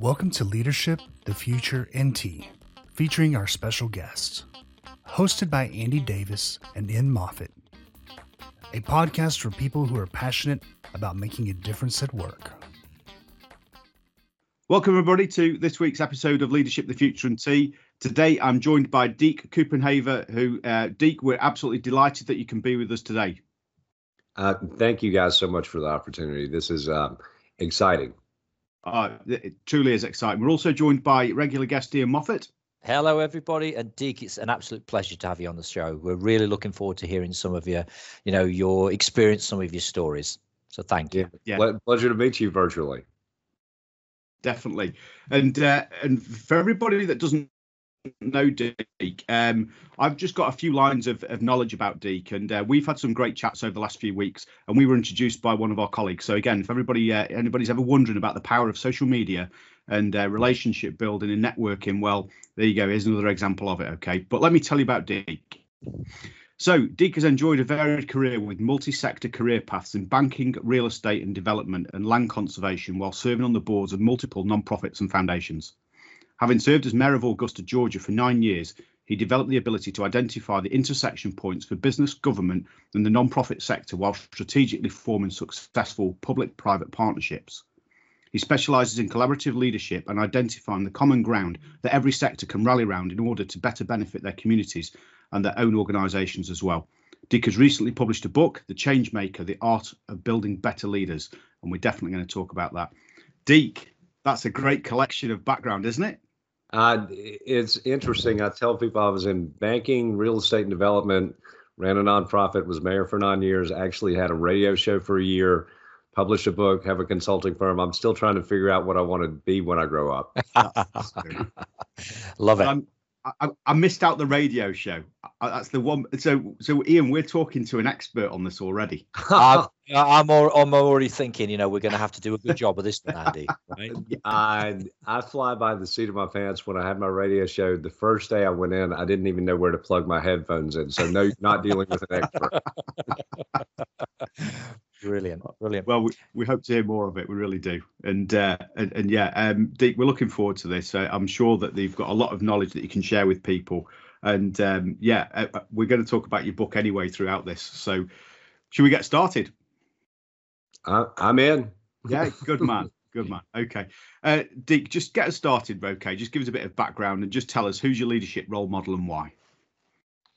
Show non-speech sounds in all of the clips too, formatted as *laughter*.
Welcome to Leadership, the Future, NT, featuring our special guests. Hosted by Andy Davis and Ian Moffat. A podcast for people who are passionate about making a difference at work. Welcome, everybody, to this week's episode of Leadership, the Future, and T. Today, I'm joined by Deke Copenhaver, who, uh, Deke, we're absolutely delighted that you can be with us today. Uh, thank you guys so much for the opportunity. This is um, exciting. Uh, it truly is exciting. We're also joined by regular guest Ian Moffat. Hello, everybody, and Deke. It's an absolute pleasure to have you on the show. We're really looking forward to hearing some of your, you know, your experience, some of your stories. So thank you. Yeah, yeah. pleasure to meet you virtually. Definitely, and uh, and for everybody that doesn't know Deke. Um, I've just got a few lines of, of knowledge about Deke, and uh, we've had some great chats over the last few weeks. And we were introduced by one of our colleagues. So again, if everybody, uh, anybody's ever wondering about the power of social media and uh, relationship building and networking, well, there you go. Here's another example of it. Okay, but let me tell you about Deke. So, Deke has enjoyed a varied career with multi sector career paths in banking, real estate and development, and land conservation while serving on the boards of multiple non-profits and foundations. Having served as Mayor of Augusta, Georgia for nine years, he developed the ability to identify the intersection points for business, government, and the non-profit sector while strategically forming successful public-private partnerships. He specialises in collaborative leadership and identifying the common ground that every sector can rally around in order to better benefit their communities and their own organisations as well. Dick has recently published a book, The Changemaker, The Art of Building Better Leaders, and we're definitely going to talk about that. Deke, that's a great collection of background, isn't it? Uh, it's interesting. I tell people I was in banking, real estate, and development, ran a nonprofit, was mayor for nine years, actually had a radio show for a year, published a book, have a consulting firm. I'm still trying to figure out what I want to be when I grow up. *laughs* Love it. Um, I, I, missed out the radio show. I, that's the one. So, so Ian, we're talking to an expert on this already. *laughs* I'm, I'm, I'm already thinking, you know, we're going to have to do a good job of this one, Andy. Right? *laughs* I I fly by the seat of my pants when I had my radio show. The first day I went in, I didn't even know where to plug my headphones in. So, no, not dealing with an expert. *laughs* Brilliant, brilliant. Well, we, we hope to hear more of it. We really do. And uh, and, and yeah, um, Deke, we're looking forward to this. Uh, I'm sure that you've got a lot of knowledge that you can share with people. And um, yeah, uh, uh we're going to talk about your book anyway throughout this. So, should we get started? I, I'm in. Yeah, *laughs* good man. Good man. Okay. Uh, Deke, just get us started, okay? Just give us a bit of background and just tell us who's your leadership role model and why.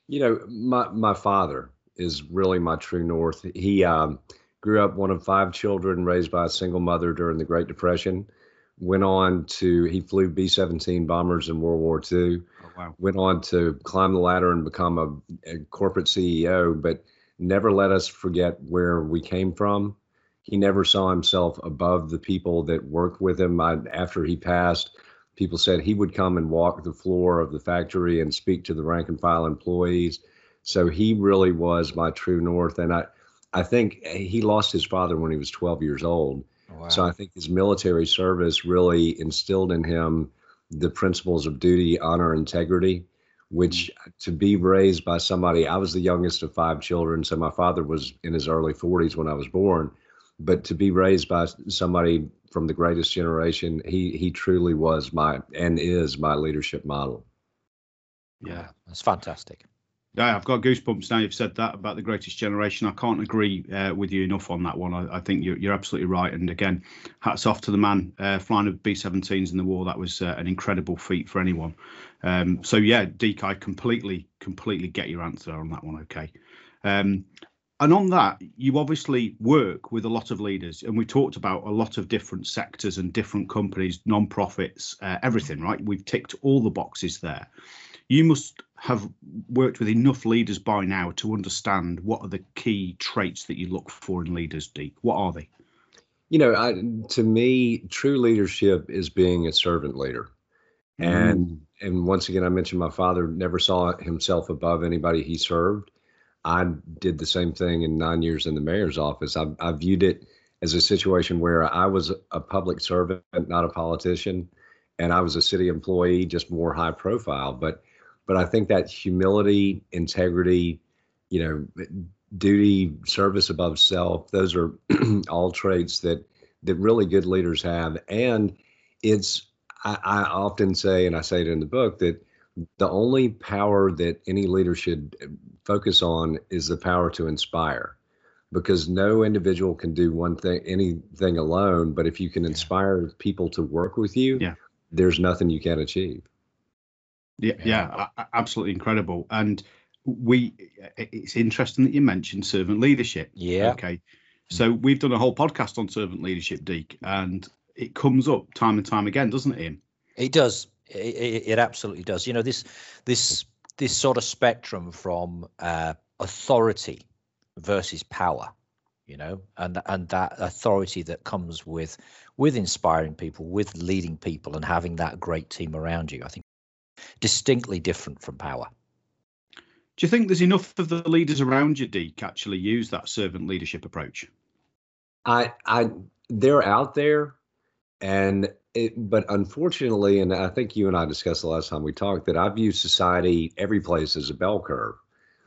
You know, my my father is really my true north. He um, grew up one of five children raised by a single mother during the Great Depression. Went on to, he flew B 17 bombers in World War II. Oh, wow. Went on to climb the ladder and become a, a corporate CEO, but never let us forget where we came from. He never saw himself above the people that worked with him. I, after he passed, people said he would come and walk the floor of the factory and speak to the rank and file employees. So he really was my true north. And I, I think he lost his father when he was 12 years old. Wow. So I think his military service really instilled in him the principles of duty, honor, integrity, which mm-hmm. to be raised by somebody, I was the youngest of five children. So my father was in his early 40s when I was born. But to be raised by somebody from the greatest generation, he he truly was my and is my leadership model. Yeah, that's fantastic. Yeah, I've got goosebumps now. You've said that about the greatest generation. I can't agree uh, with you enough on that one. I, I think you're, you're, absolutely right. And again, hats off to the man uh, flying a B-17s in the war. That was uh, an incredible feat for anyone. Um, so yeah, Deke, I completely, completely get your answer on that one. Okay. Um, and on that, you obviously work with a lot of leaders, and we talked about a lot of different sectors and different companies, non-profits, uh, everything. Right? We've ticked all the boxes there you must have worked with enough leaders by now to understand what are the key traits that you look for in leaders, Deke. What are they? You know, I, to me, true leadership is being a servant leader. And mm. and once again, I mentioned my father never saw himself above anybody he served. I did the same thing in nine years in the mayor's office. I, I viewed it as a situation where I was a public servant, not a politician, and I was a city employee, just more high profile. But but I think that humility, integrity, you know, duty, service above self, those are *clears throat* all traits that that really good leaders have. And it's I, I often say, and I say it in the book, that the only power that any leader should focus on is the power to inspire because no individual can do one thing anything alone but if you can inspire people to work with you yeah. there's nothing you can't achieve yeah yeah, yeah absolutely incredible. And we it's interesting that you mentioned servant leadership. Yeah. Okay. So we've done a whole podcast on servant leadership Deke and it comes up time and time again doesn't it Ian? it does. It, it, it absolutely does. You know this this this sort of spectrum from uh, authority versus power you know and and that authority that comes with with inspiring people with leading people and having that great team around you i think distinctly different from power do you think there's enough of the leaders around you Deke actually use that servant leadership approach i i they're out there and it, but unfortunately and i think you and i discussed the last time we talked that i view society every place as a bell curve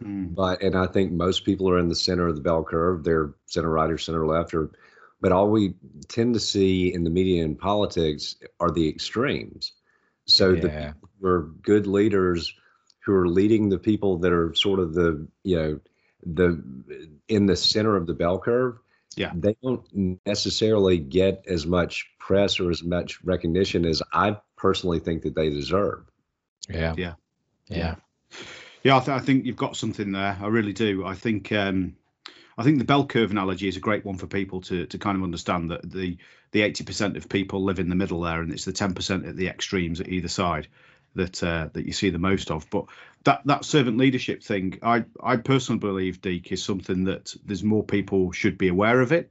Mm. But and I think most people are in the center of the bell curve. They're center right or center left or but all we tend to see in the media and politics are the extremes. So yeah. the we're good leaders who are leading the people that are sort of the you know the in the center of the bell curve yeah they don't necessarily get as much press or as much recognition as i personally think that they deserve yeah yeah yeah, yeah. Yeah, I, th- I, think you've got something there. I really do. I think um, I think the bell curve analogy is a great one for people to to kind of understand that the the eighty percent of people live in the middle there, and it's the ten percent at the extremes at either side that uh, that you see the most of. But that that servant leadership thing, I I personally believe, Deke, is something that there's more people should be aware of it,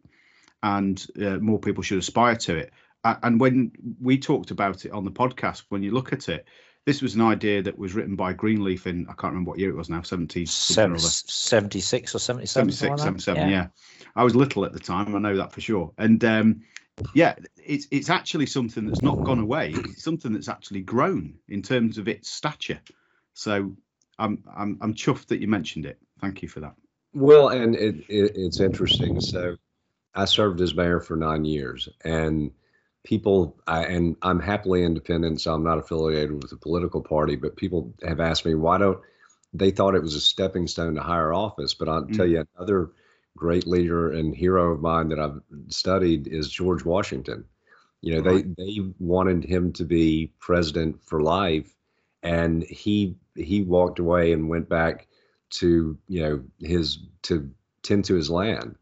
and uh, more people should aspire to it. And when we talked about it on the podcast, when you look at it, this was an idea that was written by Greenleaf in I can't remember what year it was now, 70 Seven, 76 or 77. 76, 77, yeah. yeah. I was little at the time, I know that for sure. And um, yeah, it's it's actually something that's not gone away. It's something that's actually grown in terms of its stature. So I'm I'm I'm chuffed that you mentioned it. Thank you for that. Well, and it, it it's interesting. So I served as mayor for nine years, and people, I, and I'm happily independent, so I'm not affiliated with a political party, but people have asked me, why don't they thought it was a stepping stone to higher office? But I'll mm. tell you, another great leader and hero of mine that I've studied is George Washington. You know, right. they they wanted him to be president for life, and he he walked away and went back to you know his to tend to his land.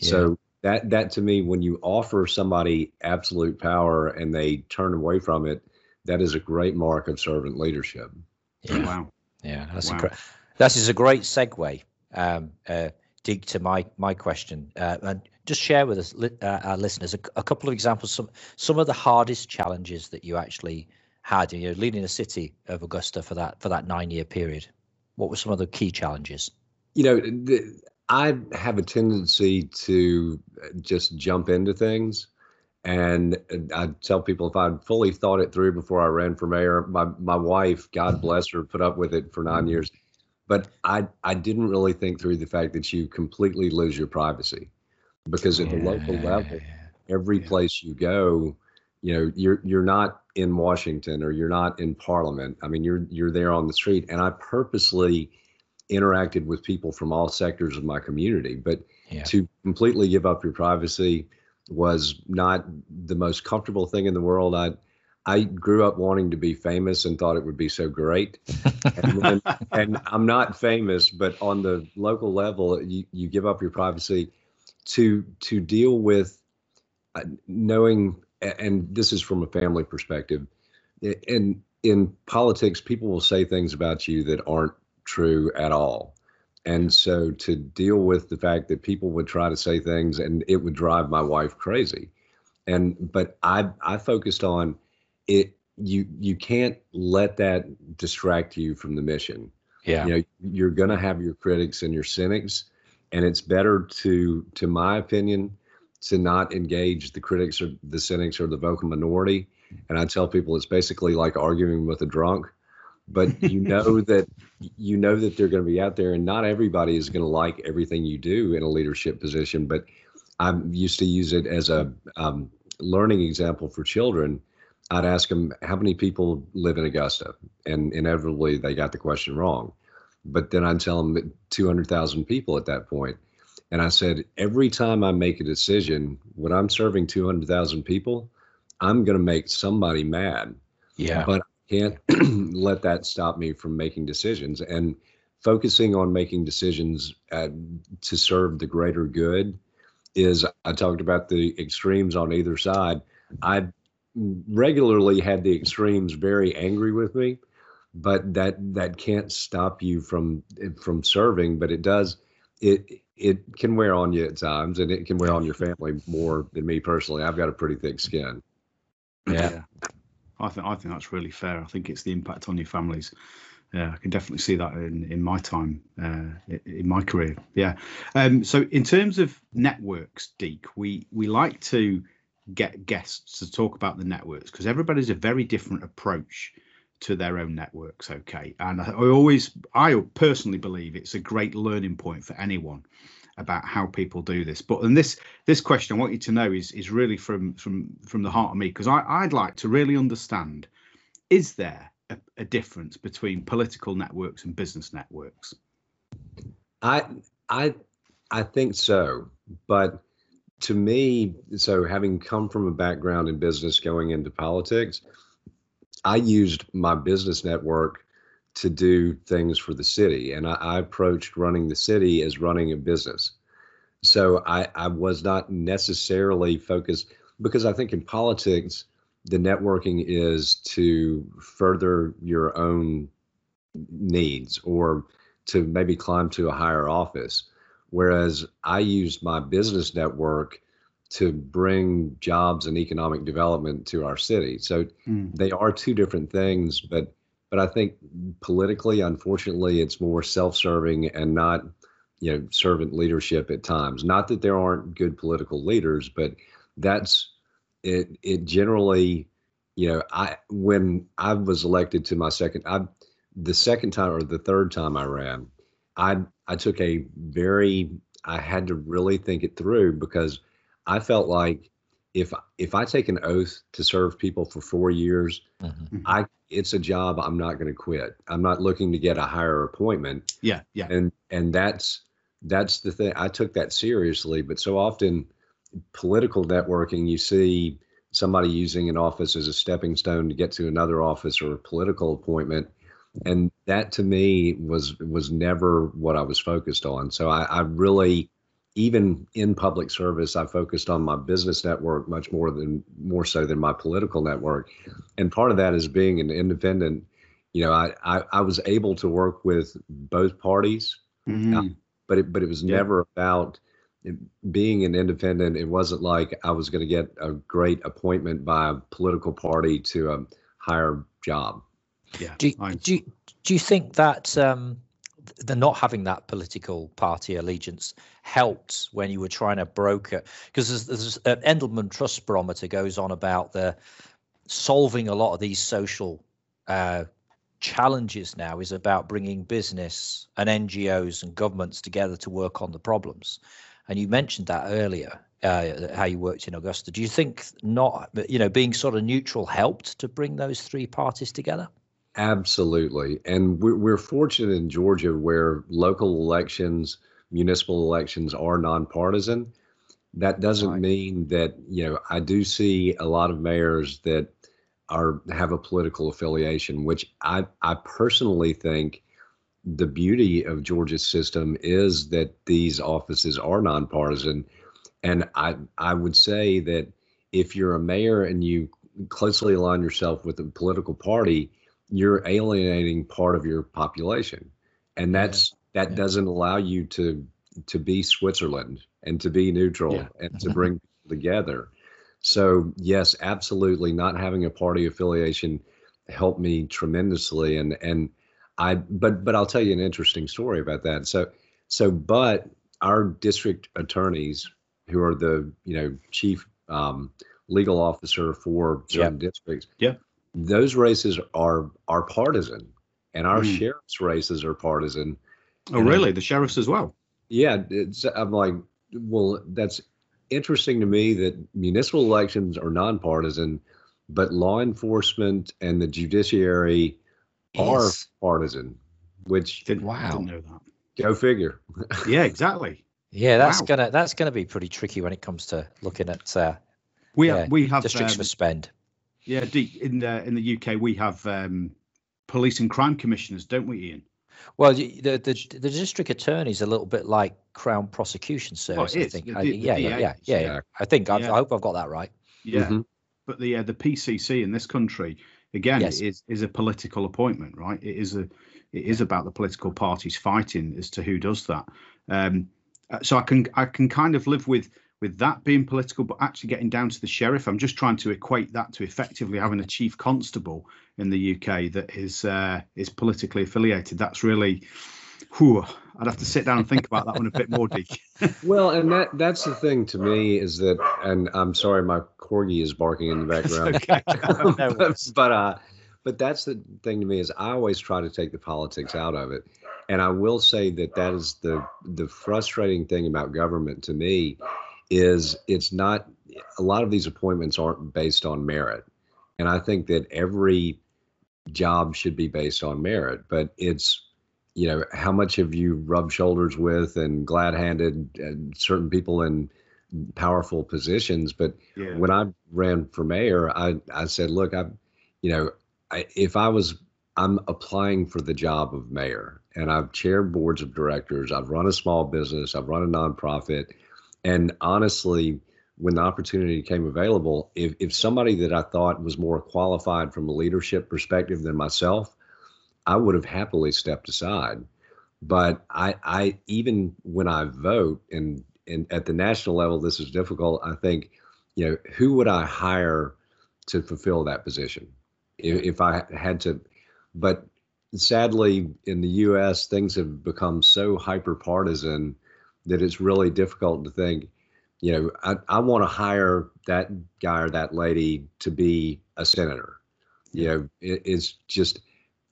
Yeah. So that that to me when you offer somebody absolute power and they turn away from it that is a great mark of servant leadership. Yeah. Wow. Yeah that's wow. Incre- that is a great segue um uh dig to my my question. Uh, and just share with us uh, our listeners a, a, couple of examples some some of the hardest challenges that you actually had you know leading the city of augusta for that for that nine year period. What were some of the key challenges? You know the, I have a tendency to uh, just jump into things. And I tell people if I'd fully thought it through before I ran for mayor, my, my wife, God bless her, put up with it for nine years. But I, I didn't really think through the fact that you completely lose your privacy because at the local level, every yeah. place you go, you know, you're you're not in Washington or you're not in Parliament. I mean, you're you're there on the street. And I purposely interacted with people from all sectors of my community. But yeah. to completely give up your privacy was not the most comfortable thing in the world. I I grew up wanting to be famous and thought it would be so great. *laughs* and, then, and I'm not famous, but on the local level, you, you give up your privacy to to deal with uh, knowing. And this is from a family perspective. And in politics, people will say things about you that aren't true at all. And so to deal with the fact that people would try to say things and it would drive my wife crazy. And but I I focused on it you you can't let that distract you from the mission. Yeah. You know, you're gonna have your critics and your cynics. And it's better to, to my opinion, to not engage the critics or the cynics or the vocal minority. And I tell people it's basically like arguing with a drunk but *laughs* you know that you know that they're going to be out there and not everybody is going to like everything you do in a leadership position but i used to use it as a um, learning example for children I'd ask them, how many people live in Augusta? And inevitably they got the question wrong. But then I'd tell them 200,000 people at that. And I said, every time I make a decision, when I'm serving 200,000 people, I'm going to make somebody mad. Yeah. But can't *clears throat* let that stop me from making decisions. And focusing on making decisions uh, to serve the greater good is, I talked about the extremes on either side. I regularly had the extremes very angry with me, but that that can't stop you from from serving. But it does it it can wear on you at times, and it can wear on your family more than me personally. I've got a pretty thick skin. Yeah. I think I think that's really fair. I think it's the impact on your families. Yeah, I can definitely see that in, in my time, uh, in my career. Yeah. Um, so in terms of networks, Deke, we we like to get guests to talk about the networks because everybody's a very different approach to their own networks. Okay, and I, I always, I personally believe it's a great learning point for anyone about how people do this. But and this this question I want you to know is is really from from from the heart of me because I I'd like to really understand: is there a, a difference between political networks and business networks? I I I think so, but to me, so having come from a background in business going into politics, I used my business network to do things for the city. And I, I approached running the city as running a business. So I, I was not necessarily focused because I think in politics, the networking is to further your own needs or to maybe climb to a higher office. Whereas I used my business network to bring jobs and economic development to our city. So mm. they are two different things, but but I think politically, unfortunately, it's more self-serving and not you know servant leadership at times. Not that there aren't good political leaders, but that's it. It generally, you know, I when I was elected to my second, I the second time or the third time I ran, I I took a very I had to really think it through because I felt like if if I take an oath to serve people for four years, mm-hmm. I it's a job I'm not going to quit. I'm not looking to get a higher appointment. Yeah, yeah. And and that's that's the thing. I took that seriously, but so often political networking, you see somebody using an office as a stepping stone to get to another office or a political appointment and that to me was was never what i was focused on so i, I really even in public service, I focused on my business network much more than more so than my political network. And part of that is being an independent. You know, I I, I was able to work with both parties, mm-hmm. uh, but it but it was yeah. never about being an independent. It wasn't like I was going to get a great appointment by a political party to a higher job. Yeah. Do you, do you, do you think that um, the not having that political party allegiance helped when you were trying to broker because there's, there's an Edelman Trust Barometer goes on about the solving a lot of these social uh, challenges now is about bringing business and NGOs and governments together to work on the problems. And you mentioned that earlier, uh, how you worked in Augusta. Do you think not, you know, being sort of neutral helped to bring those three parties together? Absolutely. And we're, we're fortunate in Georgia where local elections, municipal elections are nonpartisan. That doesn't right. mean that, you know, I do see a lot of mayors that are have a political affiliation, which I, I personally think the beauty of Georgia's system is that these offices are nonpartisan. And I I would say that if you're a mayor and you closely align yourself with a political party, you're alienating part of your population and that's that yeah. doesn't allow you to to be switzerland and to be neutral yeah. and to *laughs* bring people together so yes absolutely not having a party affiliation helped me tremendously and and i but but i'll tell you an interesting story about that so so but our district attorneys who are the you know chief um, legal officer for certain yep. districts yeah those races are are partisan, and our mm. sheriff's races are partisan. Oh, really? the sheriffs as well? Yeah, I'm like, well, that's interesting to me that municipal elections are nonpartisan, but law enforcement and the judiciary are partisan, which didn't, wow. didn't know that. Go figure. *laughs* yeah, exactly. Yeah, that's Wow. gonna that's gonna be pretty tricky when it comes to looking at uh, We Yeah, have we have districts um, for spend. Yeah Deke, in the in the UK we have um, police and crime commissioners, don't we, Ian? Well, the, the the district attorney is a little bit like Crown Prosecution Service. I is, think. the I- D- the yeah, yeah, yeah, yeah, yeah. I think. I've, Yeah. I hope I've got that right. Yeah, Mhm. but the uh, the PCC in this country again Yes. is is a political appointment, right? It is a it is about the political parties fighting as to who does that. Um, uh, so I can I can kind of live with with that being political, but actually getting down to the sheriff, I'm just trying to equate that to effectively having a chief constable in the UK that is uh, is politically affiliated. That's really, whew, I'd have to sit down and think about that one a bit more, Deke. *laughs* Well, and that that's the thing to me is that, and I'm sorry, my corgi is barking in the background. okay. *laughs* No worries. *laughs* but uh, but that's the thing to me is I always try to take the politics out of it, and I will say that that is the the frustrating thing about government to me is it's not a lot of these appointments aren't based on merit, and I think that every job should be based on merit, but it's you know how much have you rubbed shoulders with and glad handed and certain people in powerful positions but yeah. when I ran for mayor, I, I said, look, I, you know, I, if I was, I'm applying for the job of mayor and I've chaired boards of directors, I've run a small business, I've run a nonprofit. And honestly, when the opportunity came available, if, if somebody that I thought was more qualified from a leadership perspective than myself, I would have happily stepped aside. But I, I even when I vote and, and at the national level, this is difficult. I think you know, who would I hire to fulfill that position if, if I had to? But sadly, in the U.S., things have become so hyper partisan that it's really difficult to think. You know, I, I want to hire that guy or that lady to be a senator. You know, it, it's just.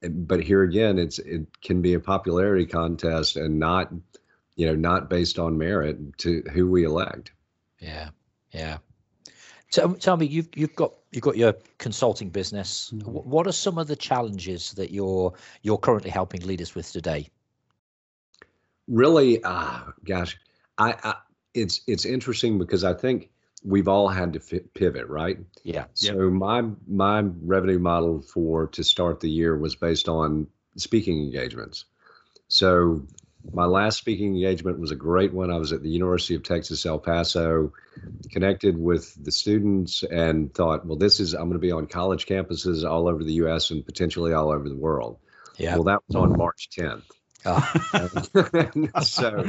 But here again, it's it can be a popularity contest and not, you know, not based on merit to who we elect. Yeah, yeah. So tell me, you've you've got you've got your consulting business. Mm-hmm. What are some of the challenges that you're you're currently helping leaders with today? Really ah gosh I, I it's it's interesting because i think we've all had to fit, pivot right? Yeah, so my my revenue model for to start the year was based on speaking engagements. So my last speaking engagement was a great one. I was at the university of texas el paso connected with the students and thought well this is i'm going to be on college campuses all over the us and potentially all over the world. Yeah. well that was on march 10th Ah, *laughs* so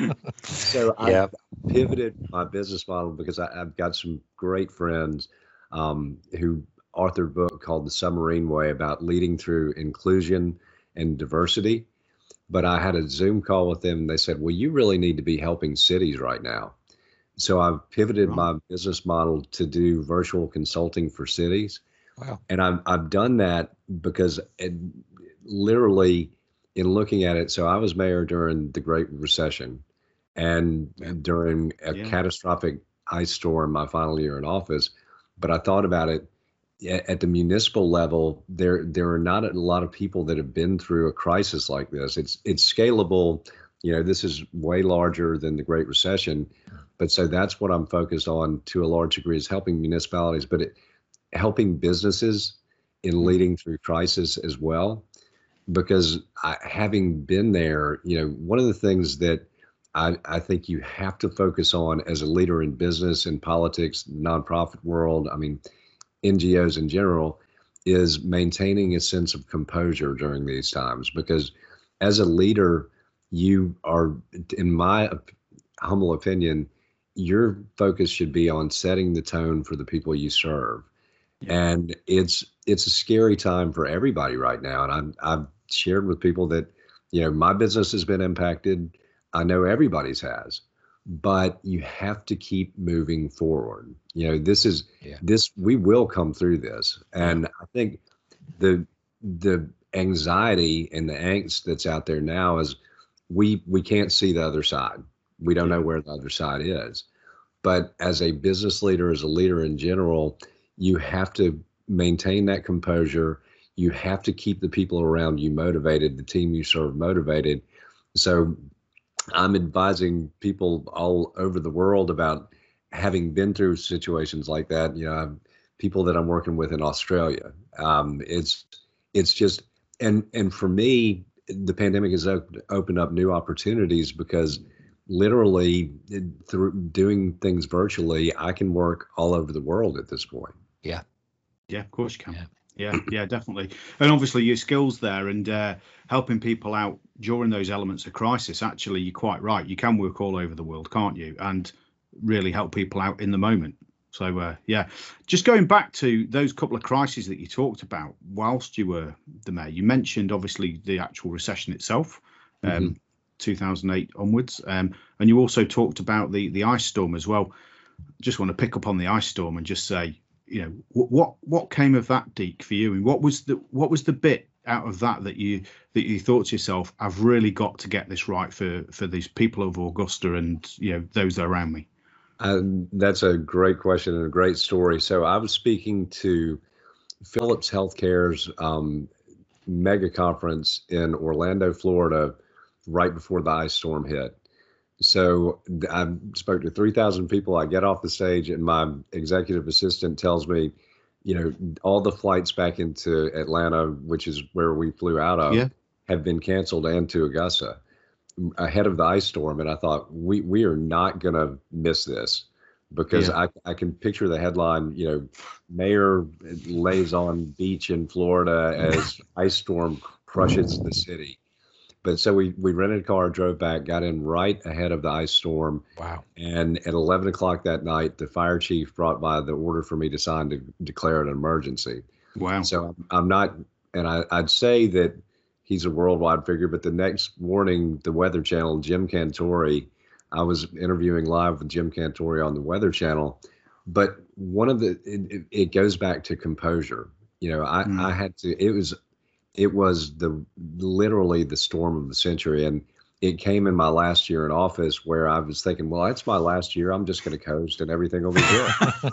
so I pivoted my business model because I, I've got some great friends um, who authored a book called The Submarine Way about leading through inclusion and diversity. But I had a Zoom call with them and they said, Well, you really need to be helping cities right now. So I've pivoted Right. my business model to do virtual consulting for cities. wow. And I've, I've done that because it literally, in looking at it, so I was mayor during the Great Recession and during a Yeah. catastrophic ice storm my final year in office. But I thought about it eh, at the municipal level. There, there are not a lot of people that have been through a crisis like this. It's, it's scalable. You know, this is way larger than the Great Recession. But so that's what I'm focused on to a large degree is helping municipalities, but it, helping businesses in mm-hmm. leading through crisis as well. Because I, having been there, you know, one of the things that I, I think you have to focus on as a leader in business and politics, nonprofit world, I mean, NGOs in general, is maintaining a sense of composure during these times. Because as a leader, you are, in my humble opinion, your focus should be on setting the tone for the people you serve. And it's it's a scary time for everybody right now. And I'm I've shared with people that, you know, my business has been impacted. I know everybody's has, but you have to keep moving forward. You know, this is Yeah. this we will come through this. And I think the the anxiety and the angst that's out there now is we we can't see the other side. We don't know where the other side is. But as a business leader, as a leader in general, you have to maintain that composure. You have to keep the people around you motivated, the team you serve motivated. So I'm advising people all over the world about having been through situations like that. You know, people that I'm working with in Australia. Um, it's it's just and and for me, the pandemic has opened up new opportunities because literally through doing things virtually, I can work all over the world at this point. Yeah. Yeah, of course you can. Yeah. Yeah, yeah, definitely. And obviously your skills there and uh, helping people out during those elements of crisis. Actually, you're quite right. You can work all over the world, can't you? And really help people out in the moment. So uh, yeah, just going back to those couple of crises that you talked about whilst you were the mayor. You mentioned obviously the actual recession itself, um, mm-hmm. 2008 onwards, um, and you also talked about the the ice storm as well. Just want to pick up on the ice storm and just say, you know, what what came of that, Deke, for you, and what was the what was the bit out of that that you that you thought to yourself, I've really got to get this right for for these people of Augusta and you know those around me. Uh, that's a great question and a great story. So I was speaking to Philips Healthcare's um, mega conference in Orlando, Florida, right before the ice storm hit. So I spoke to 3,000 people. I get off the stage, and my executive assistant tells me, you know, all the flights back into Atlanta, which is where we flew out of, yeah. have been canceled, and to Augusta ahead of the ice storm, and I thought we we are not going to miss this because yeah. I I can picture the headline. You know, mayor lays on beach in Florida as ice storm crushes the city. But so we we rented a car, drove back, got in right ahead of the ice storm. Wow! And at eleven o'clock that night, the fire chief brought by the order for me to sign to declare an emergency. Wow! So I'm, not, and I, I'd say that he's a worldwide figure. But the next morning, the Weather Channel, Jim Cantore, I was interviewing live with Jim Cantore on the Weather Channel. But one of the, it, it goes back to composure. You know, I, mm. I had to, it was, it was the literally the storm of the century. And it came in my last year in office where I was thinking, well, it's my last year. I'm just going to coast and everything will be good.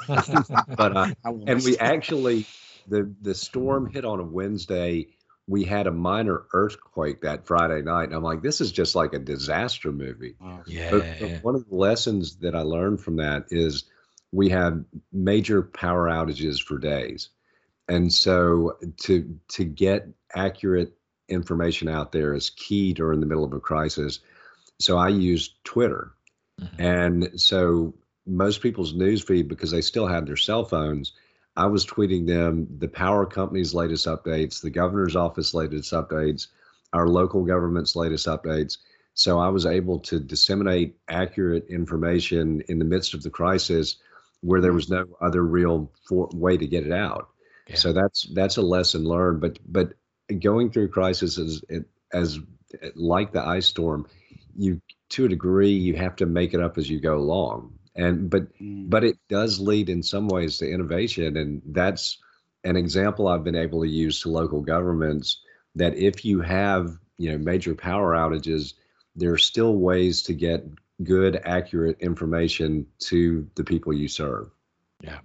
*laughs* but, uh, and we actually, the, the storm hit on a Wednesday we had a minor earthquake that Friday night. And I'm like, this is just like a disaster movie. Oh, yeah. But, but one of the lessons that I learned from that is we had major power outages for days. And so to to get accurate information out there is key during the middle of a crisis. So I used Twitter. Mm-hmm. And so most people's news feed, because they still had their cell phones, I was tweeting them the power company's latest updates, the governor's office latest updates, our local government's latest updates. So I was able to disseminate accurate information in the midst of the crisis where there was no other real for, way to get it out. Yeah. So that's that's a lesson learned. But but going through crises as, as like the ice storm, you to a degree you have to make it up as you go along and but mm. but it does lead in some ways to innovation and that's an example i've been able to use to local governments that if you have you know major power outages there are still ways to get good accurate information to the people you serve yeah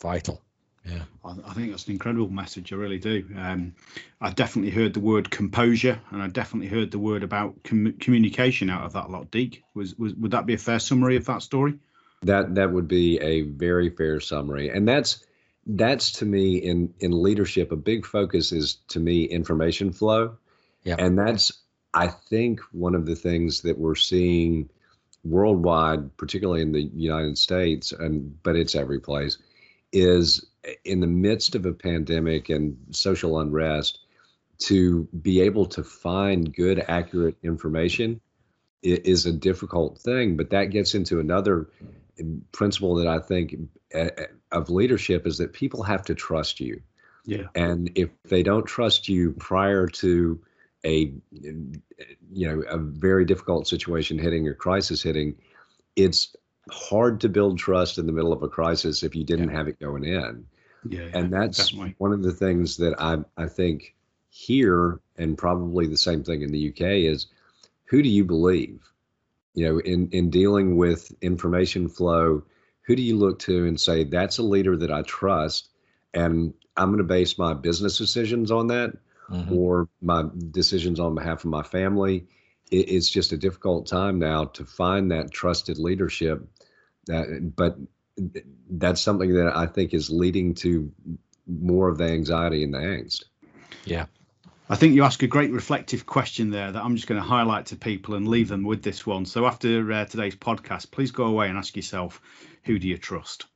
vital yeah. I, think that's an incredible message i really do. Um, i definitely heard the word composure and i definitely heard the word about com- communication out of that lot Deke. Was, was would that be a fair summary of that story? That that would be a very fair summary, and that's that's to me in in leadership a big focus is to me information flow, yeah, and that's I think one of the things that we're seeing worldwide, particularly in the United States, and but it's every place, is in the midst of a pandemic and social unrest, to be able to find good, accurate information is a difficult thing. But that gets into another principle that I think uh, uh, of leadership is that people have to trust you. Yeah. And if they don't trust you prior to a you know a very difficult situation hitting or crisis hitting, it's hard to build trust in the middle of a crisis if you didn't yeah. have it going in. Yeah, and that's definitely. one of the things that I I think here and probably the same thing in the UK is who do you believe? you know in in dealing with information flow who do you look to and say that's a leader that i trust and I'm going to base my business decisions on that mm-hmm. or my decisions on behalf of my family. It, it's just a difficult time now to find that trusted leadership. That, but that's something that I think is leading to more of the anxiety and the angst. Yeah. I think you ask a great reflective question there that I'm just going to highlight to people and leave them with this one. So after uh, today's podcast, please go away and ask yourself, who do you trust?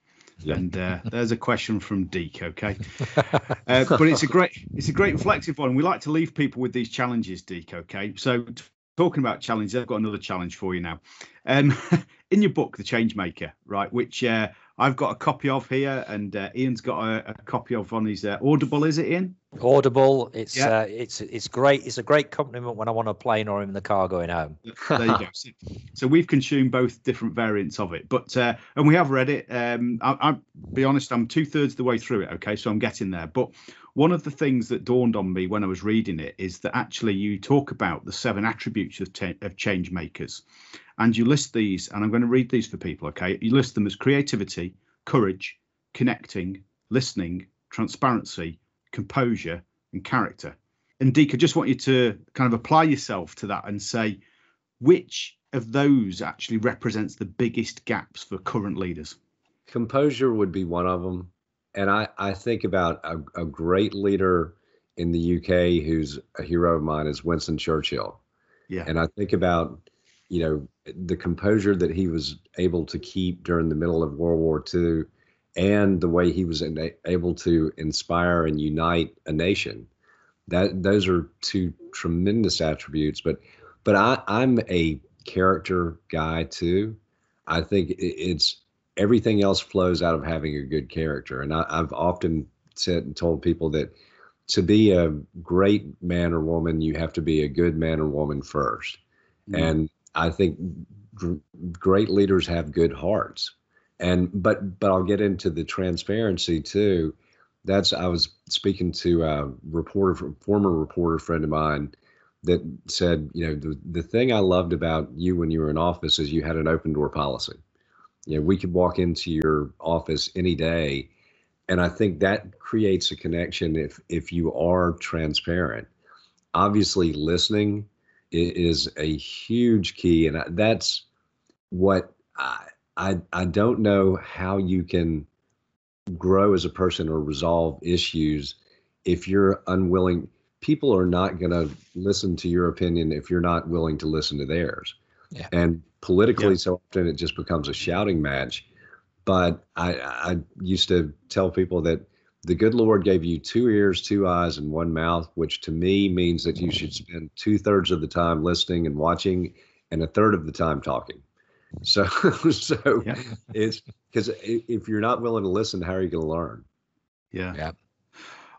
Yeah. And uh, *laughs* there's a question from Deke. Okay, *laughs* uh, but it's a great it's a great reflective one. We like to leave people with these challenges, Deke. Okay, so t- talking about challenges, I've got another challenge for you now. Um, *laughs* in your book, The Change Maker, right, which uh, I've got a copy of here, and uh, Ian's got a, a, copy of on his uh, Audible. Is it Ian? Audible. It's yeah. uh, it's it's great. It's a great compliment when I'm on a plane or in the car going home. there you go. *laughs* So, so, we've consumed both different variants of it, but uh, and we have read it. Um, I, I'll be honest, I'm two thirds the way through it. Okay, so I'm getting there. But one of the things that dawned on me when I was reading it is that actually you talk about the seven attributes of, t- of change makers, and you list these. And I'm going to read these for people. Okay, you list them as creativity, courage, connecting, listening, transparency composure, and character. And Deke, I just want you to kind of apply yourself to that and say which of those actually represents the biggest gaps for current leaders. Composure would be one of them. And I, I think about a, a great leader in the UK who's a hero of mine is Winston Churchill. Yeah. And I think about, you know, the composure that he was able to keep during the middle of World War II and the way he was able to inspire and unite a nation. That those are two tremendous attributes. But but I, I'm a character guy too. I think it's everything else flows out of having a good character. And I, have often said and told people that to be a great man or woman, you have to be a good man or woman 1st mm-hmm. And I think gr- great leaders have good hearts and but but I'll get into the transparency too. That's I was speaking to a reporter, former reporter friend of mine, that said, you know, the the thing I loved about you when you were in office is you had an open door policy. You know, we could walk into your office any day, and I think that creates a connection if if you are transparent. Obviously, listening is a huge key, and that's what I, I I don't know how you can grow as a person or resolve issues if you're unwilling. People are not going to listen to your opinion if you're not willing to listen to theirs. Yeah. And politically, yeah. so often it just becomes a shouting match. But I, I used to tell people that the good Lord gave you two ears, two eyes, and one mouth, which to me means that you should spend two thirds of the time listening and watching and a third of the time talking. *laughs* So, so yeah. it's because if you're not willing to listen, how are you going to learn? Yeah. Yeah.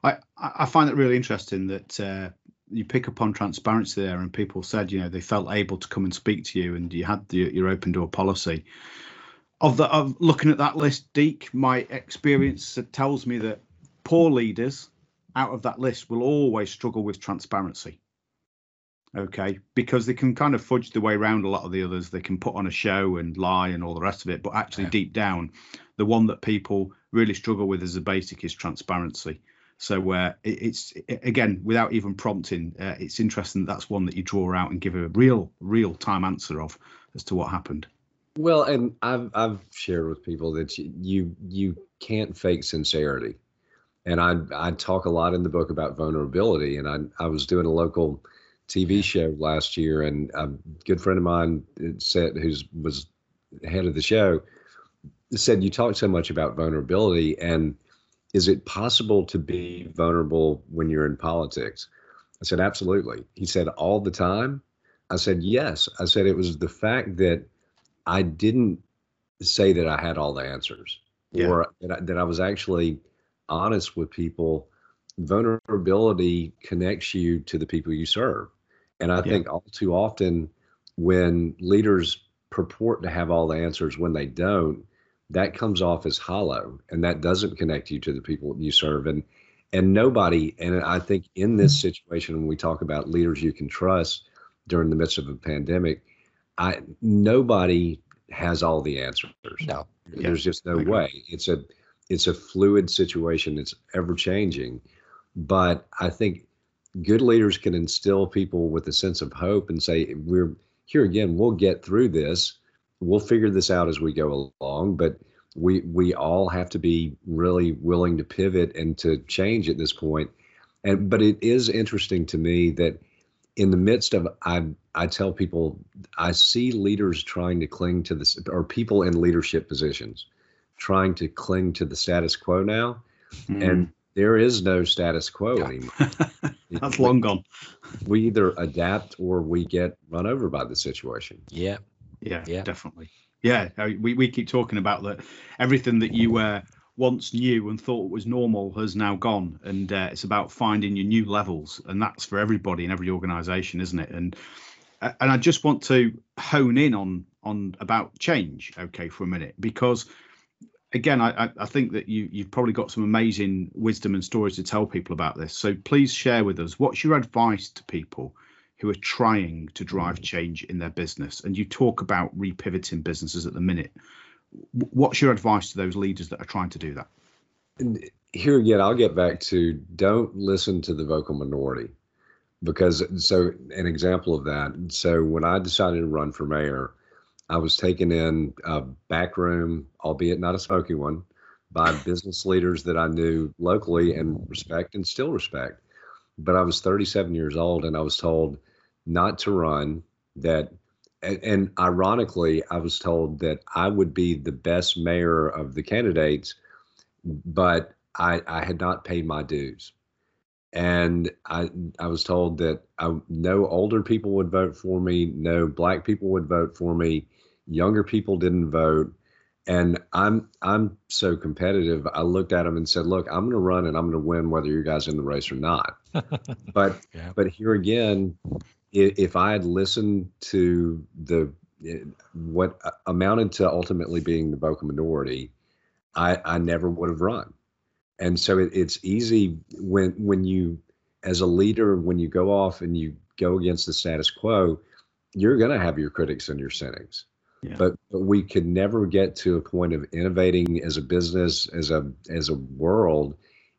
I, I find it really interesting that uh, you pick up on transparency there, and people said, you know, they felt able to come and speak to you, and you had the, your open door policy. Of the of looking at that list, Deke, my experience tells me that poor leaders out of that list will always struggle with transparency okay because they can kind of fudge the way around a lot of the others they can put on a show and lie and all the rest of it but actually yeah. deep down the one that people really struggle with as a basic is transparency so uh, it, it's it, again without even prompting uh, it's interesting that that's one that you draw out and give a real real time answer of as to what happened. Well and i've i've shared with people that you you, you can't fake sincerity. And i i talk a lot in the book about vulnerability and i i was doing a local TV show last year, and a good friend of mine said, who's was head of the show, said you talk so much about vulnerability, and is it possible to be vulnerable when you're in politics? I said absolutely. He said all the time. I said yes. I said it was the fact that I didn't say that I had all the answers, yeah. or that I, that I was actually honest with people vulnerability connects you to the people you serve. And I yeah. think all too often when leaders purport to have all the answers when they don't, that comes off as hollow and that doesn't connect you to the people you serve. And and nobody, and I think in this mm-hmm. situation when we talk about leaders you can trust during the midst of a pandemic, I nobody has all the answers. No. There's just no way. It's a it's a fluid situation. It's ever changing, but I think good leaders can instill people with a sense of hope and say, "We're here again. We'll get through this. We'll figure this out as we go along." But we we all have to be really willing to pivot and to change at this point. And but it is interesting to me that in the midst of I I tell people I see leaders trying to cling to this or people in leadership positions trying to cling to the status quo now. Mm. And there is no status quo anymore. *laughs* That's long gone. We either adapt or we get run over by the situation. Yeah. Yeah, yeah. definitely. Yeah, we, we keep talking about that. Everything that you uh, once knew and thought was normal has now gone, and uh, it's about finding your new levels, and that's for everybody in every organisation, isn't it? And uh, and I just want to hone in on on about change, okay, for a minute, because again, I, I think that you you've probably got some amazing wisdom and stories to tell people about this. So please share with us what's your advice to people who are trying to drive mm. change in their business. And you talk about repivoting businesses at the minute. What's your advice to those leaders that are trying to do that? And here again, I'll get back to don't listen to the vocal minority because so an example of that. So when I decided to run for mayor, I was taken in a back room, albeit not a smoky one, by business leaders that I knew locally and respect and still respect. But I was 37 years old and I was told not to run, that, and, and ironically, I was told that I would be the best mayor of the candidates, but I, I had not paid my dues and I I was told that I, no older people would vote for me, no black people would vote for me, Younger people didn't vote. And I'm I'm so competitive. I looked at them and said, "Look, I'm going to run and I'm going to win whether you guys in the race or not." *laughs* but yeah. but here again, if I had listened to the what uh, amounted to ultimately being the vocal minority, I I never would have run. And so it, it's easy when when you as a leader when you go off and you go against the status quo, you're going to have your critics and your cynics. But, but we could never get to a point of innovating as a business, as a as a world,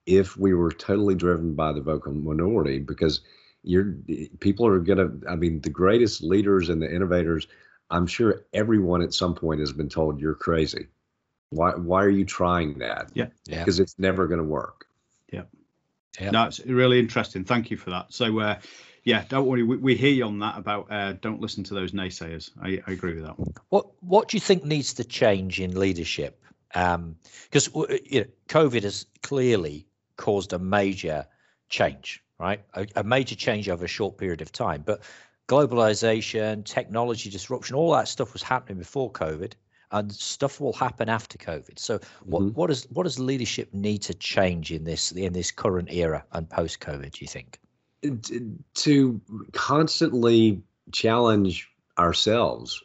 if we were totally driven by the vocal minority. Because you're people are gonna. I mean, the greatest leaders and the innovators. I'm sure everyone at some point has been told you're crazy. Why why are you trying that? Yeah, yeah. Because it's never going to work. Yeah. Yeah. No, it's really interesting. Thank you for that. So, uh, yeah, don't worry. We, we hear you on that about uh, don't listen to those naysayers. I, I agree with that. What What do you think needs to change in leadership? Because um, you know, COVID has clearly caused a major change, right? A, a major change over a short period of time. But globalization, technology disruption, all that stuff was happening before COVID, and stuff will happen after COVID. So, what mm-hmm. what does what does leadership need to change in this in this current era and post COVID? Do you think? To constantly challenge ourselves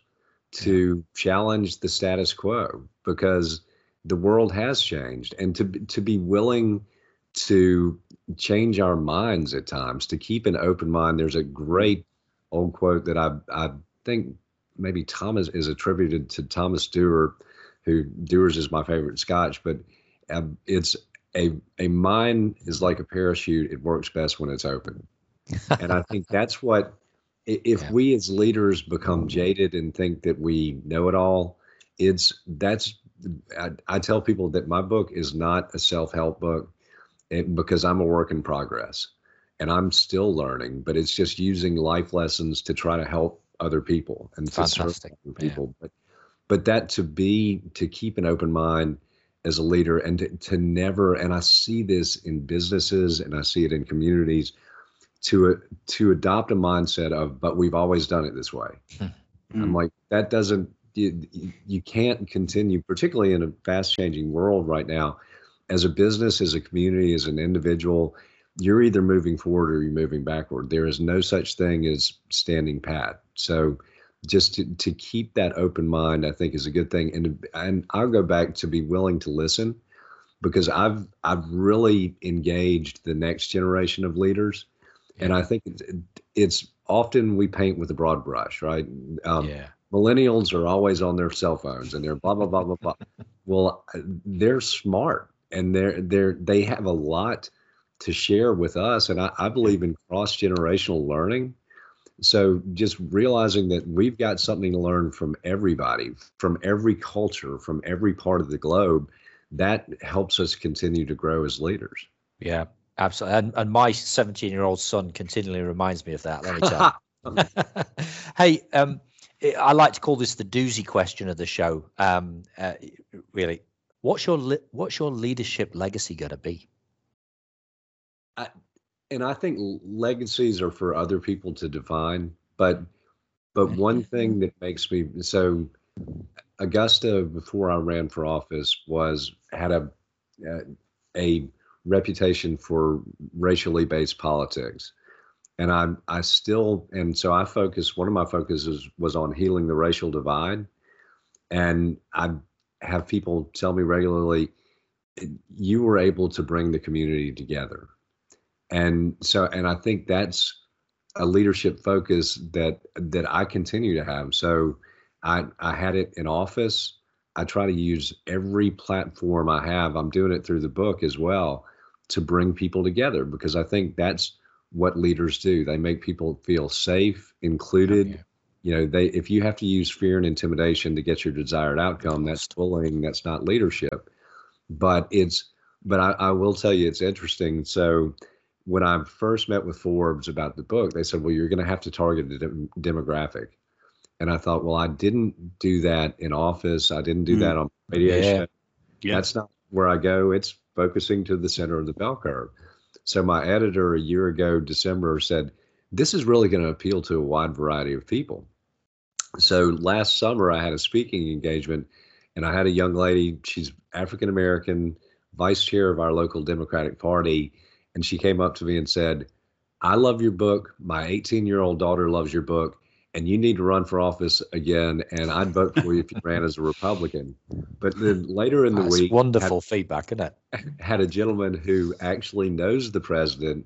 to challenge the status quo because the world has changed. And to to be willing to change our minds at times to keep an open mind. There's a great old quote that i i think maybe thomas is attributed to thomas dewar who dewar's is my favorite scotch but uh, it's a a mine is like a parachute. It works best when it's open. and I think *laughs* that's what if yeah. we as leaders become jaded and think that we know it all, it's that's I, I tell people that my book is not a self-help book eh, because I'm a work in progress and I'm still learning, but it's just using life lessons to try to help other people and to serve other people. Yeah. But but that to be to keep an open mind as a leader and to, to never and i see this in businesses and i see it in communities to to adopt a mindset of but we've always done it this way. Mm. i'm like that doesn't you, you can't continue particularly in a fast changing world right now. As a business as a community as an individual you're either moving forward or you're moving backward. There is no such thing as standing pat. So just to, to keep that open mind, I think is a good thing. And and I'll go back to be willing to listen because I've I've really engaged the next generation of leaders, and I think it's, it's often we paint with a broad brush, right? Um, yeah. Millennials are always on their cell phones and they're blah blah blah blah blah. *laughs* well, they're smart. and they're they're they have a lot to share with us, and I, I believe in cross generational learning. So just realizing that we've got something to learn from everybody, from every culture, from every part of the globe, that helps us continue to grow as leaders. Yeah, absolutely. And, and my 17 year old son continually reminds me of that. Let me tell you. *laughs* hey, um, I like to call this the doozy question of the show. Um, uh, really, what's your what's your leadership legacy going to be? I, and I think legacies are for other people to define. But but mm-hmm. one thing that makes me so Augusta before I ran for office was had a a reputation for racially based politics. And I I still and so I focus one of my focuses was on healing the racial divide, and I have people tell me regularly, you were able to bring the community together, and so and I think that's a leadership focus that that I continue to have. So I I had it in office. I try to use every platform I have. I'm doing it through the book as well to bring people together because I think that's what leaders do. They make people feel safe, included. Yeah. You know, they if you have to use fear and intimidation to get your desired outcome, that's bullying. That's not leadership. But it's but I, I will tell you, it's interesting. So when I first met with Forbes about the book, they said, "Well, you're going to have to target a dem- demographic." And I thought, well, I didn't do that in office. I didn't do mm. that on radiation. Yeah. yeah. That's not where I go. It's focusing to the center of the bell curve. So my editor a year ago, December, said, This is really going to appeal to a wide variety of people. So last summer, I had a speaking engagement, and I had a young lady, she's African American, vice chair of our local Democratic Party, and she came up to me and said, I love your book. My 18 year old daughter loves your book and you need to run for office again, and I'd vote for you if you *laughs* ran as a Republican. But then later in the That's week, wonderful had, feedback, isn't it? *laughs* Had a gentleman who actually knows the president,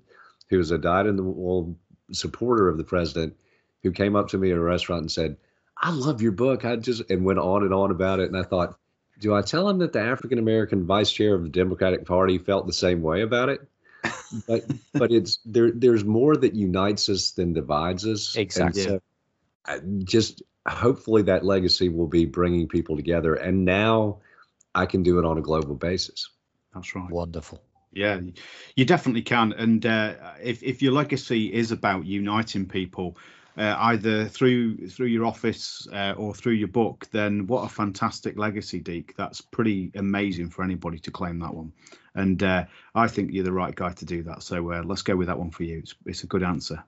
who is a dyed in the wool supporter of the president, who came up to me at a restaurant and said, "I love your book." I just and went on and on about it, and I thought, do I tell him that the African American vice chair of the Democratic Party felt the same way about it? But but it's there. There's more that unites us than divides us. Exactly. So, just hopefully that legacy will be bringing people together. And now I can do it on a global basis. That's right. Wonderful. Yeah, you definitely can. And uh, if if your legacy is about uniting people, uh, either through through your office uh, or through your book, then what a fantastic legacy, Deke. That's pretty amazing for anybody to claim that one. And uh, I think you're the right guy to do that. So uh, let's go with that one for you. It's, it's a good answer.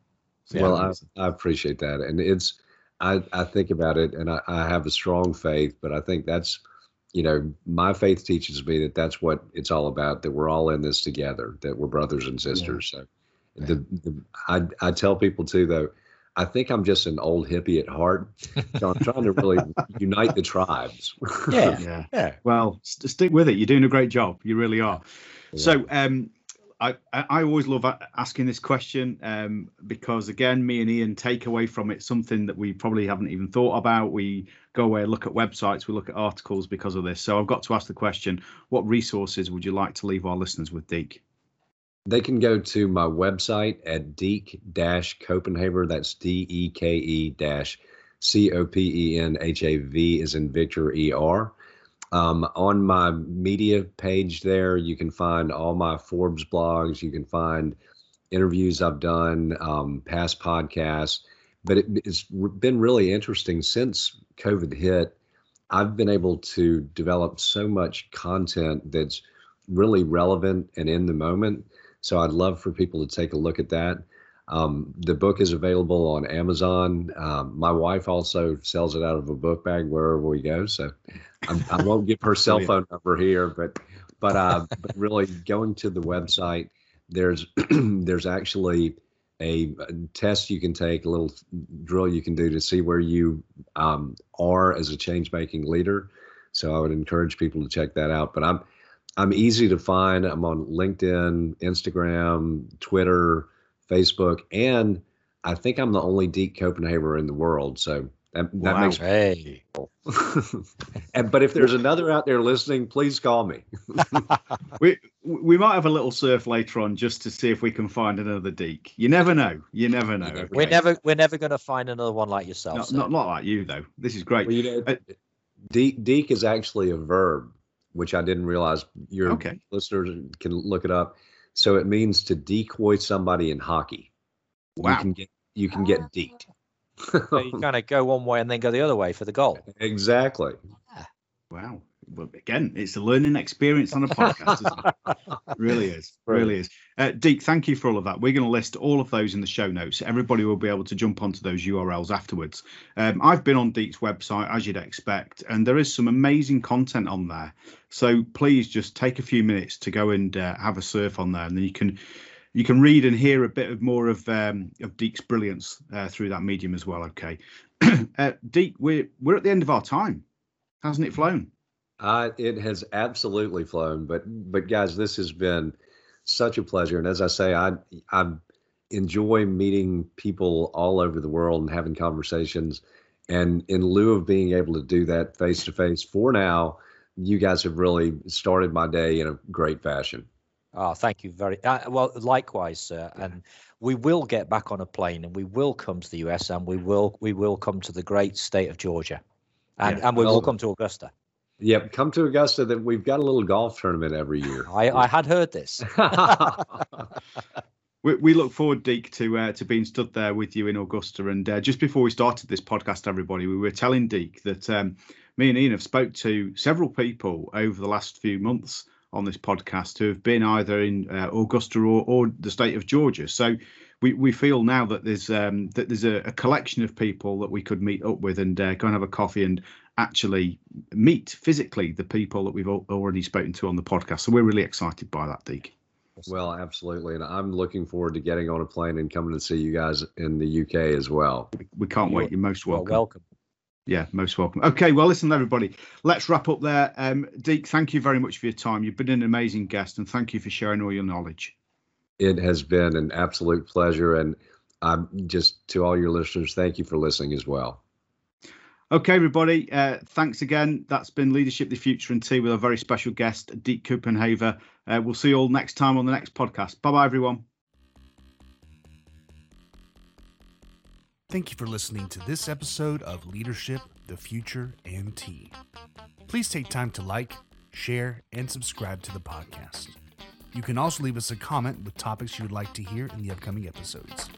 well, I, I appreciate that, and it's I, I think about it and I, I have a strong faith, but I think that's, you know, my faith teaches me that that's what it's all about, that we're all in this together, that we're brothers and sisters. Yeah. So the, the, I, I tell people too, though, I think I'm just an old hippie at heart. So I'm trying to really *laughs* unite the tribes. yeah. *laughs* yeah. Yeah. Well, st- stick with it. You're doing a great job. You really are. Yeah. So, um, I, I always love asking this question um, because again, me and Ian take away from it something that we probably haven't even thought about. We go away look at websites, we look at articles because of this. So I've got to ask the question: What resources would you like to leave our listeners with, Deke? They can go to my website at Deke Copenhaver. That's D E K E dash C O P E N H A V is in Victor E R. Um, on my media page there, you can find all my Forbes blogs. You can find interviews I've done, um, past podcasts. But it, it's been really interesting since COVID hit. I've been able to develop so much content that's really relevant and in the moment. So I'd love for people to take a look at that. Um, the book is available on Amazon. Um, my wife also sells it out of a book bag wherever we go. So I'm, I will not give her cell phone number here, but but uh, but really going to the website, there's *clears throat* there's actually a, a, test you can take, a little drill you can do to see where you um, are as a change making leader. So I would encourage people to check that out. But I'm I'm easy to find. I'm on LinkedIn, Instagram, Twitter. Facebook, and I think I'm the only Deke Copenhaver in the world. So And that Wow. makes Hey. *laughs* and but if there's another out there listening, please call me. *laughs* We we might have a little surf later on just to see if we can find another Deke. You never know. You never know. never We're okay? never we're never going to find another one like yourself. not, sir. not not like you though. This is great. Well, you know, Uh, de- deek is actually a verb, which I didn't realize. Your Okay. listeners can look it up. So it means to decoy somebody in hockey. You Wow. can get you can get deked. So you kind of go one way and then go the other way for the goal. *laughs* exactly. Wow. Well, again, it's a learning experience on a podcast, isn't it? It *laughs* really is. Really is. Uh, Deke, thank you for all of that. We're going to list all of those in the show notes. Everybody will be able to jump onto those URLs afterwards. Um, I've been on Deke's website, as you'd expect, and there is some amazing content on there. So please just take a few minutes to go and uh, have a surf on there, and then you can you can read and hear a bit of more of um, of Deke's brilliance uh, through that medium as well. Okay, *clears throat* uh, Deke, we're we're at the end of our time, hasn't it flown? Uh, it has absolutely flown, but but guys, this has been such a pleasure. And as I say, I I enjoy meeting people all over the world and having conversations. And in lieu of being able to do that face to face for now, you guys have really started my day in a great fashion. Oh, thank you very uh, well. Likewise, sir. And we will get back on a plane, and we will come to the US, and we will we will come to the great state of Georgia, and Yeah, and we will come to Augusta. Yep, come to Augusta. That we've got a little golf tournament every year. I I had heard this. *laughs* We, we look forward, Deke, to uh, to being stood there with you in Augusta. And uh, just before we started this podcast, everybody, we were telling Deke that um, me and Ian have spoke to several people over the last few months on this podcast who have been either in uh, Augusta or, or the state of Georgia. So we, we feel now that there's um, that there's a, a collection of people that we could meet up with and uh, go and have a coffee and actually meet physically the people that we've already spoken to on the podcast. So we're really excited by that, Deke. well, absolutely, and I'm looking forward to getting on a plane and coming to see you guys in the UK as well. We can't You're- wait. You're most Well, welcome. welcome. Yeah, most welcome. Okay, well, listen, everybody, let's wrap up there. Um, Deke, thank you very much for your time. You've been an amazing guest, and thank you for sharing all your knowledge. It has been an absolute pleasure, and I'm just to all your listeners, thank you for listening as well. Okay, everybody, uh, thanks again. That's been Leadership the Future and Tea with a very special guest, Deke Copenhaver. Uh, we'll see you all next time on the next podcast. Bye bye, everyone. Thank you for listening to this episode of Leadership, the Future, and Tea. Please take time to like, share, and subscribe to the podcast. You can also leave us a comment with topics you would like to hear in the upcoming episodes.